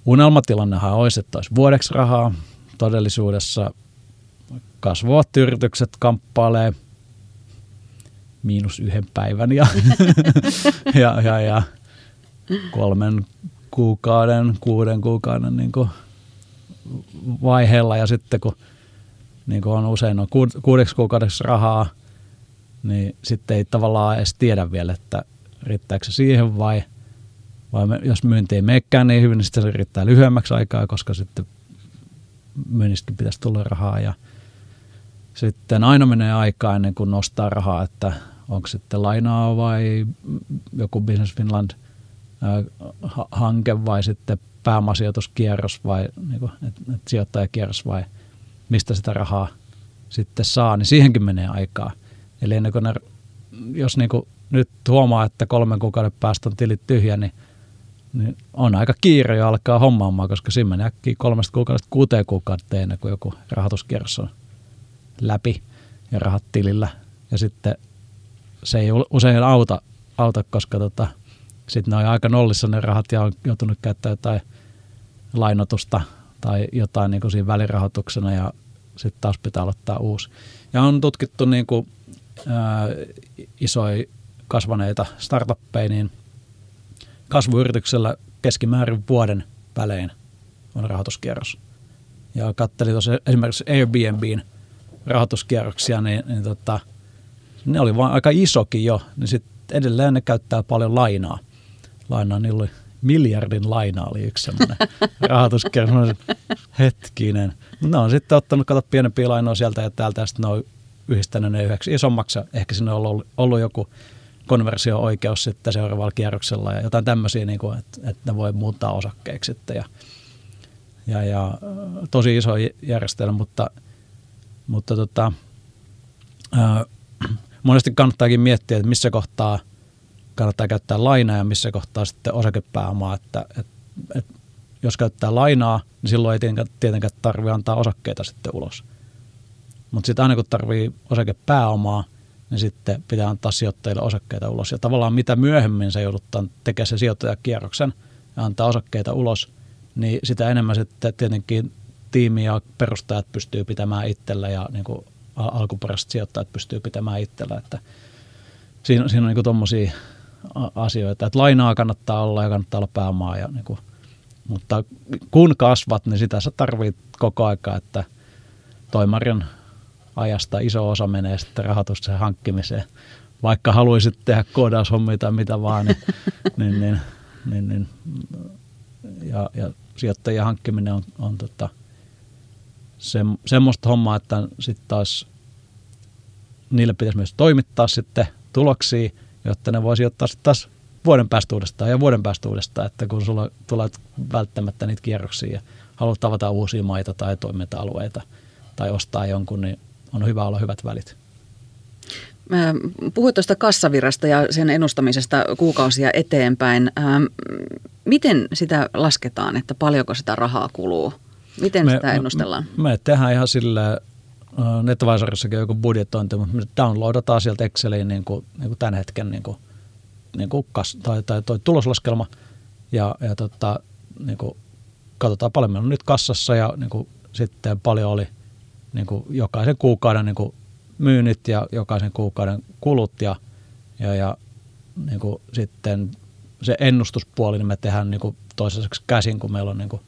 Unelmatilannehan olisi, että olisi vuodeksi rahaa. Todellisuudessa kasvavat yritykset kamppailee miinus yhden päivän ja, *laughs* ja, ja, ja kolmen kuukauden, kuuden kuukauden niin kuin vaiheella ja sitten kun niin kuin on usein on kuudeksi kuukaudeksi rahaa, niin sitten ei tavallaan edes tiedä vielä, että riittääkö se siihen vai – vai me, jos myynti ei menekään niin hyvin, niin sitten se riittää lyhyemmäksi aikaa, koska sitten myynnistäkin pitäisi tulla rahaa ja sitten aina menee aikaa ennen kuin nostaa rahaa, että onko sitten lainaa vai joku Business Finland hanke vai sitten pääomasijoituskierros vai niin kuin, et, et sijoittajakierros vai mistä sitä rahaa sitten saa, niin siihenkin menee aikaa. Eli ennen kuin ne, jos niin kuin nyt huomaa, että kolmen kuukauden päästä on tilit tyhjä, niin niin on aika kiire jo alkaa hommaamaan, koska siinä menee äkkiä kolmesta kuukaudesta kuuteen kuukautta ennen kuin joku rahoituskierros on läpi ja rahat tilillä. Ja sitten se ei usein auta, auta koska tota, sitten ne on aika nollissa ne rahat ja on joutunut käyttämään jotain lainotusta tai jotain niin kuin siinä välirahoituksena ja sitten taas pitää aloittaa uusi. Ja on tutkittu niin kuin, ää, isoja kasvaneita startuppeja, niin – kasvuyrityksellä keskimäärin vuoden välein on rahoituskierros. Ja katselin tuossa esimerkiksi Airbnbin rahoituskierroksia, niin, niin tota, ne oli vaan aika isokin jo, niin sitten edelleen ne käyttää paljon lainaa. Lainaa, niillä oli miljardin laina oli yksi semmoinen *laughs* rahoituskierros. Hetkinen. Ne on sitten ottanut, kato pienempiä lainoja sieltä ja täältä, ja sitten ne on yhdistänyt ne yhdeksi isommaksi. Ehkä sinne on ollut, ollut joku konversio-oikeus sitten seuraavalla kierroksella ja jotain tämmöisiä, niin kuin, että, että ne voi muuttaa osakkeeksi sitten. Ja, ja, ja tosi iso järjestelmä, mutta, mutta tota, ää, monesti kannattaakin miettiä, että missä kohtaa kannattaa käyttää lainaa ja missä kohtaa sitten osakepääomaa, että, että, että jos käyttää lainaa, niin silloin ei tietenkään, tietenkään tarvitse antaa osakkeita sitten ulos. Mutta sitten aina kun tarvii osakepääomaa, niin sitten pitää antaa sijoittajille osakkeita ulos. Ja tavallaan mitä myöhemmin se jouduttaa tekemään se sijoittajakierroksen ja antaa osakkeita ulos, niin sitä enemmän sitten tietenkin tiimi ja perustajat pystyy pitämään itsellä ja niin kuin alkuperäiset sijoittajat pystyy pitämään itsellä. Että siinä, siinä on niin tuommoisia asioita, että lainaa kannattaa olla ja kannattaa olla pääomaa. Ja niin kuin, mutta kun kasvat, niin sitä sä tarvit koko aika, että toimarin ajasta iso osa menee sitten rahoitusten hankkimiseen. Vaikka haluaisit tehdä koodaushommia tai mitä vaan, niin, *laughs* niin, niin, niin, niin ja, ja sijoittajien hankkiminen on, on tota, se, semmoista hommaa, että sitten taas niille pitäisi myös toimittaa sitten tuloksia, jotta ne voisi ottaa sitten taas vuoden päästä uudestaan ja vuoden päästä uudestaan, että kun sulla tulee välttämättä niitä kierroksia ja haluat tavata uusia maita tai toiminta-alueita tai ostaa jonkun, niin on hyvä olla hyvät välit. Puhuit tuosta kassavirasta ja sen ennustamisesta kuukausia eteenpäin. Miten sitä lasketaan, että paljonko sitä rahaa kuluu? Miten me, sitä ennustellaan? Me, me tehdään ihan sille NetAdvisorissakin joku budjetointi, mutta me downloadataan sieltä Exceliin niin kuin, niin kuin tämän hetken niin kuin, niin kuin kas, tai, tai toi tuloslaskelma ja, ja tota, niin kuin, katsotaan paljon meillä on nyt kassassa ja niin kuin, sitten paljon oli niin kuin, jokaisen kuukauden niin kuin, myynnit ja jokaisen kuukauden kulut ja, ja, ja niin kuin, sitten se ennustuspuoli niin me tehdään niin kuin, toisaiseksi käsin, kun meillä on, niin kuin,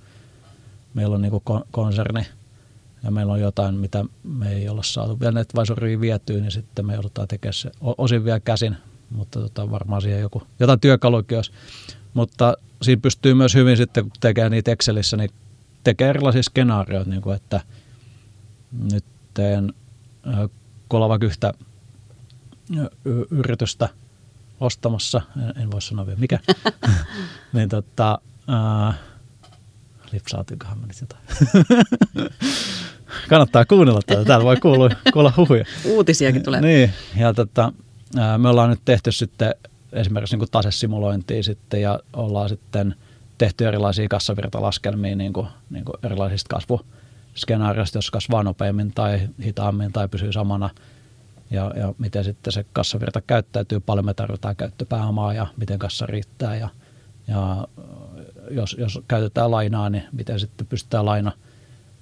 meillä on niin kuin konserni ja meillä on jotain, mitä me ei olla saatu vielä NetVisoriin vietyä, niin sitten me joudutaan tekemään se osin vielä käsin, mutta tota, varmaan siihen joku, jotain työkaluikin olisi. Mutta siinä pystyy myös hyvin sitten, kun tekee niitä Excelissä, niin tekee erilaisia skenaarioita, niin kuin että nyt teen kolava yhtä yritystä ostamassa, en, en voi sanoa vielä mikä, *laughs* niin tota, äh, lipsaatikohan menisi jotain. *laughs* Kannattaa kuunnella tätä, täällä voi kuulla, kuulla huhuja. Uutisiakin tulee. niin, ja tota, me ollaan nyt tehty sitten esimerkiksi niin tasesimulointia sitten ja ollaan sitten tehty erilaisia kassavirtalaskelmia niin kuin, niin kuin erilaisista kasvuskenaarioista, jos kasvaa nopeammin tai hitaammin tai pysyy samana. Ja, ja miten sitten se kassavirta käyttäytyy, paljon me tarvitaan käyttöpääomaa ja miten kassa riittää. Ja, ja jos, jos käytetään lainaa, niin miten sitten pystytään laina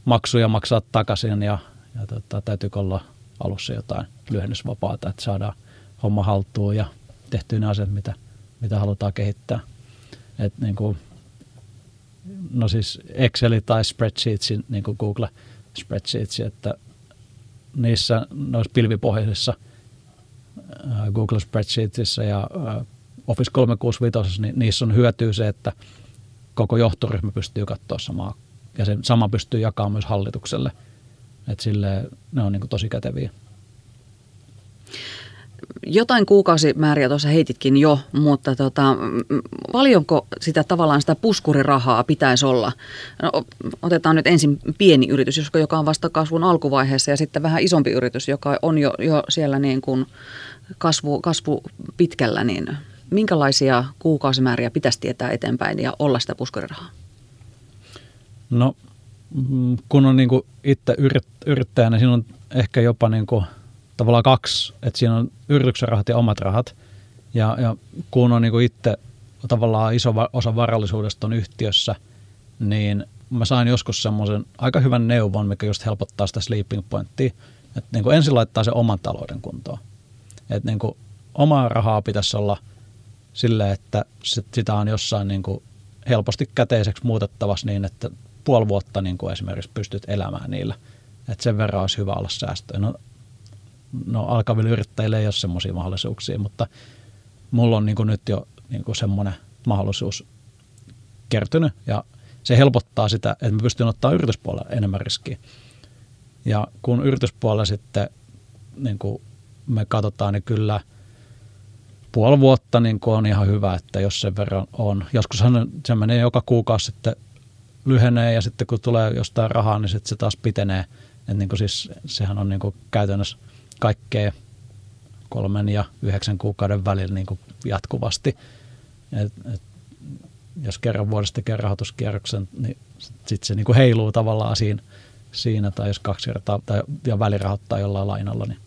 maksuja maksaa takaisin ja, ja tota, täytyykö olla alussa jotain lyhennysvapaata, että saadaan homma haltuun ja tehtyä ne asiat, mitä, mitä halutaan kehittää. Et niin kuin, no siis Excel tai Spreadsheets, niin kuin Google Spreadsheets, että niissä noissa pilvipohjaisissa Google Spreadsheetsissa ja Office 365, niin niissä on hyötyä se, että koko johtoryhmä pystyy katsoa samaa ja sen sama pystyy jakamaan myös hallitukselle. Et sille ne on niin tosi käteviä. Jotain kuukausimääriä tuossa heititkin jo, mutta tota, paljonko sitä tavallaan sitä puskurirahaa pitäisi olla? No, otetaan nyt ensin pieni yritys, joka on vasta kasvun alkuvaiheessa ja sitten vähän isompi yritys, joka on jo, jo siellä niin kuin kasvu, kasvu pitkällä, niin minkälaisia kuukausimääriä pitäisi tietää eteenpäin ja olla sitä puskurirahaa? No mm, kun on niin kuin itse yrittäjänä, siinä on ehkä jopa niin kuin tavallaan kaksi, että siinä on yrityksen rahat ja omat rahat. Ja, ja kun on niin itse tavallaan iso osa varallisuudesta on yhtiössä, niin mä sain joskus semmoisen aika hyvän neuvon, mikä just helpottaa sitä sleeping pointtia, että niin ensin laittaa se oman talouden kuntoon. Että niin omaa rahaa pitäisi olla silleen, että sitä on jossain niin helposti käteiseksi muutettavassa niin, että puoli vuotta niin esimerkiksi pystyt elämään niillä. Että sen verran olisi hyvä olla säästöä. No, no alkaville yrittäjille ei ole semmoisia mahdollisuuksia, mutta mulla on niin kuin nyt jo niin kuin semmoinen mahdollisuus kertynyt ja se helpottaa sitä, että mä pystyn ottaa yrityspuolella enemmän riskiä. Ja kun yrityspuolella sitten niin kuin me katsotaan, niin kyllä puoli vuotta niin kuin on ihan hyvä, että jos sen verran on. Joskushan se menee joka kuukausi sitten lyhenee ja sitten kun tulee jostain rahaa, niin sitten se taas pitenee. Et niin kuin siis, sehän on niin kuin käytännössä kaikkea kolmen ja yhdeksän kuukauden välillä niin kuin jatkuvasti. Et, et, jos kerran vuodesta tekee rahoituskierroksen, niin sitten se niin kuin heiluu tavallaan siinä, siinä, tai jos kaksi kertaa tai, ja välirahoittaa jollain lainalla, niin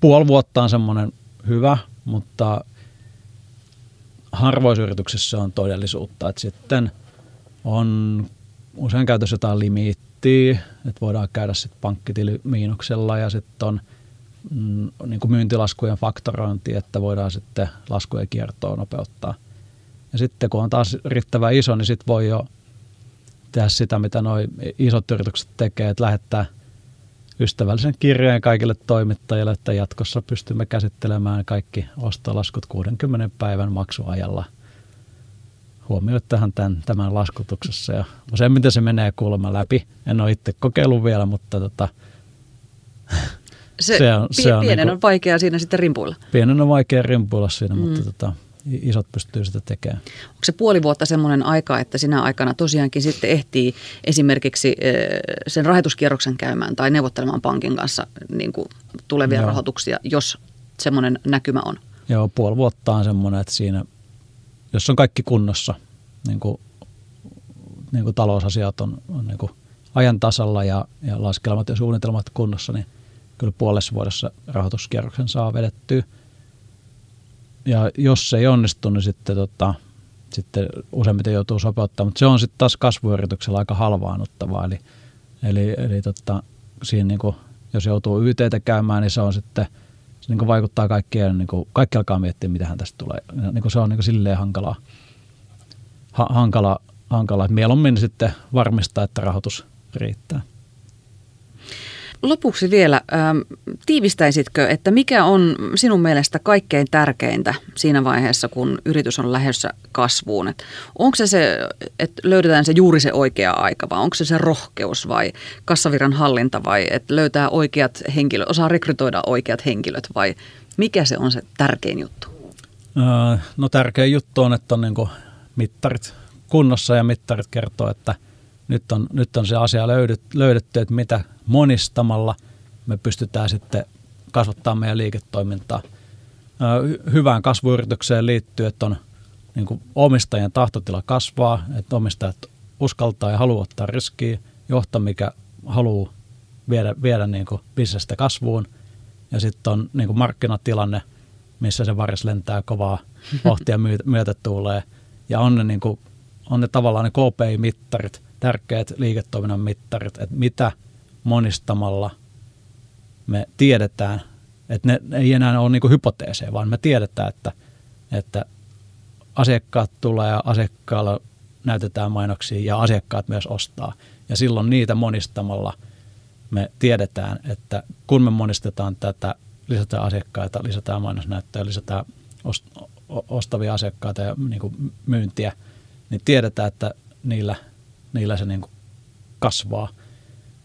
puoli vuotta on semmoinen hyvä, mutta harvoissa yrityksissä on todellisuutta, että sitten – on usein käytössä jotain limiittiä, että voidaan käydä sitten pankkitili miinuksella ja sitten on mm, niin kuin myyntilaskujen faktorointi, että voidaan sitten laskujen kiertoa nopeuttaa. Ja sitten kun on taas riittävän iso, niin sitten voi jo tehdä sitä, mitä nuo isot yritykset tekee, että lähettää ystävällisen kirjeen kaikille toimittajille, että jatkossa pystymme käsittelemään kaikki ostolaskut 60 päivän maksuajalla – huomioi tähän tämän, tämän laskutuksessa. Ja useimmiten se menee kuulemma läpi. En ole itse kokeillut vielä, mutta tota, se, se on, se on pienen niin kuin, on vaikea siinä sitten rimpuilla. Pienen on vaikea rimpuilla siinä, mm. mutta tota, isot pystyy sitä tekemään. Onko se puoli vuotta semmoinen aika, että sinä aikana tosiaankin sitten ehtii esimerkiksi sen rahoituskierroksen käymään tai neuvottelemaan pankin kanssa niin kuin tulevia Joo. rahoituksia, jos semmoinen näkymä on? Joo, puoli vuotta on semmoinen, että siinä, jos on kaikki kunnossa, niin kuin, niin kuin talousasiat on, on niin kuin ajan tasalla ja, ja laskelmat ja suunnitelmat kunnossa, niin kyllä puolessa vuodessa rahoituskierroksen saa vedettyä. Ja jos se ei onnistu, niin sitten, tota, sitten useimmiten joutuu sopeuttamaan. Mutta se on sitten taas kasvuyrityksellä aika halvaannuttavaa. Eli, eli, eli tota, siinä niin kuin, jos joutuu YTtä käymään, niin se on sitten – se niin vaikuttaa kaikkeen, niin kuin, kaikki alkaa miettiä, mitä hän tästä tulee. Niin kuin se on niin kuin silleen hankala, ha, hankala, hankala, että mieluummin sitten varmistaa, että rahoitus riittää. Lopuksi vielä, ähm, tiivistäisitkö, että mikä on sinun mielestä kaikkein tärkeintä siinä vaiheessa, kun yritys on lähdössä kasvuun? Et onko se se, että löydetään se juuri se oikea aika vai onko se se rohkeus vai kassaviran hallinta vai että löytää oikeat henkilöt, osaa rekrytoida oikeat henkilöt vai mikä se on se tärkein juttu? Äh, no tärkein juttu on, että on niin mittarit kunnossa ja mittarit kertoo, että – nyt on, nyt on se asia löydetty, että mitä monistamalla me pystytään sitten kasvattamaan meidän liiketoimintaa. Hyvään kasvuyritykseen liittyy, että on niin kuin omistajien tahtotila kasvaa, että omistajat uskaltaa ja haluaa ottaa riskiä, johto, mikä haluaa viedä, viedä niin kuin bisnestä kasvuun. Ja sitten on niin kuin markkinatilanne, missä se varis lentää kovaa vauhtia myötä tulee. Ja on ne, niin kuin, on ne tavallaan ne KPI-mittarit, tärkeät liiketoiminnan mittarit, että mitä monistamalla me tiedetään, että ne ei enää ole niin hypoteeseja, vaan me tiedetään, että, että asiakkaat tulee ja asiakkaalla näytetään mainoksia ja asiakkaat myös ostaa. Ja silloin niitä monistamalla me tiedetään, että kun me monistetaan tätä, lisätään asiakkaita, lisätään mainosnäyttöä, lisätään ostavia asiakkaita ja niin myyntiä, niin tiedetään, että niillä – niillä se niin kuin kasvaa,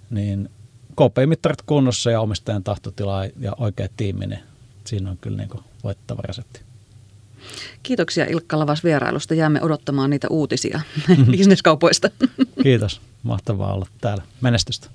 niin KPI-mittarit kunnossa ja omistajan tahtotila ja oikea tiimi, niin siinä on kyllä niin kuin voittava resepti. Kiitoksia Ilkka Lavas vierailusta. Jäämme odottamaan niitä uutisia *laughs* bisneskaupoista. Kiitos. Mahtavaa olla täällä. Menestystä.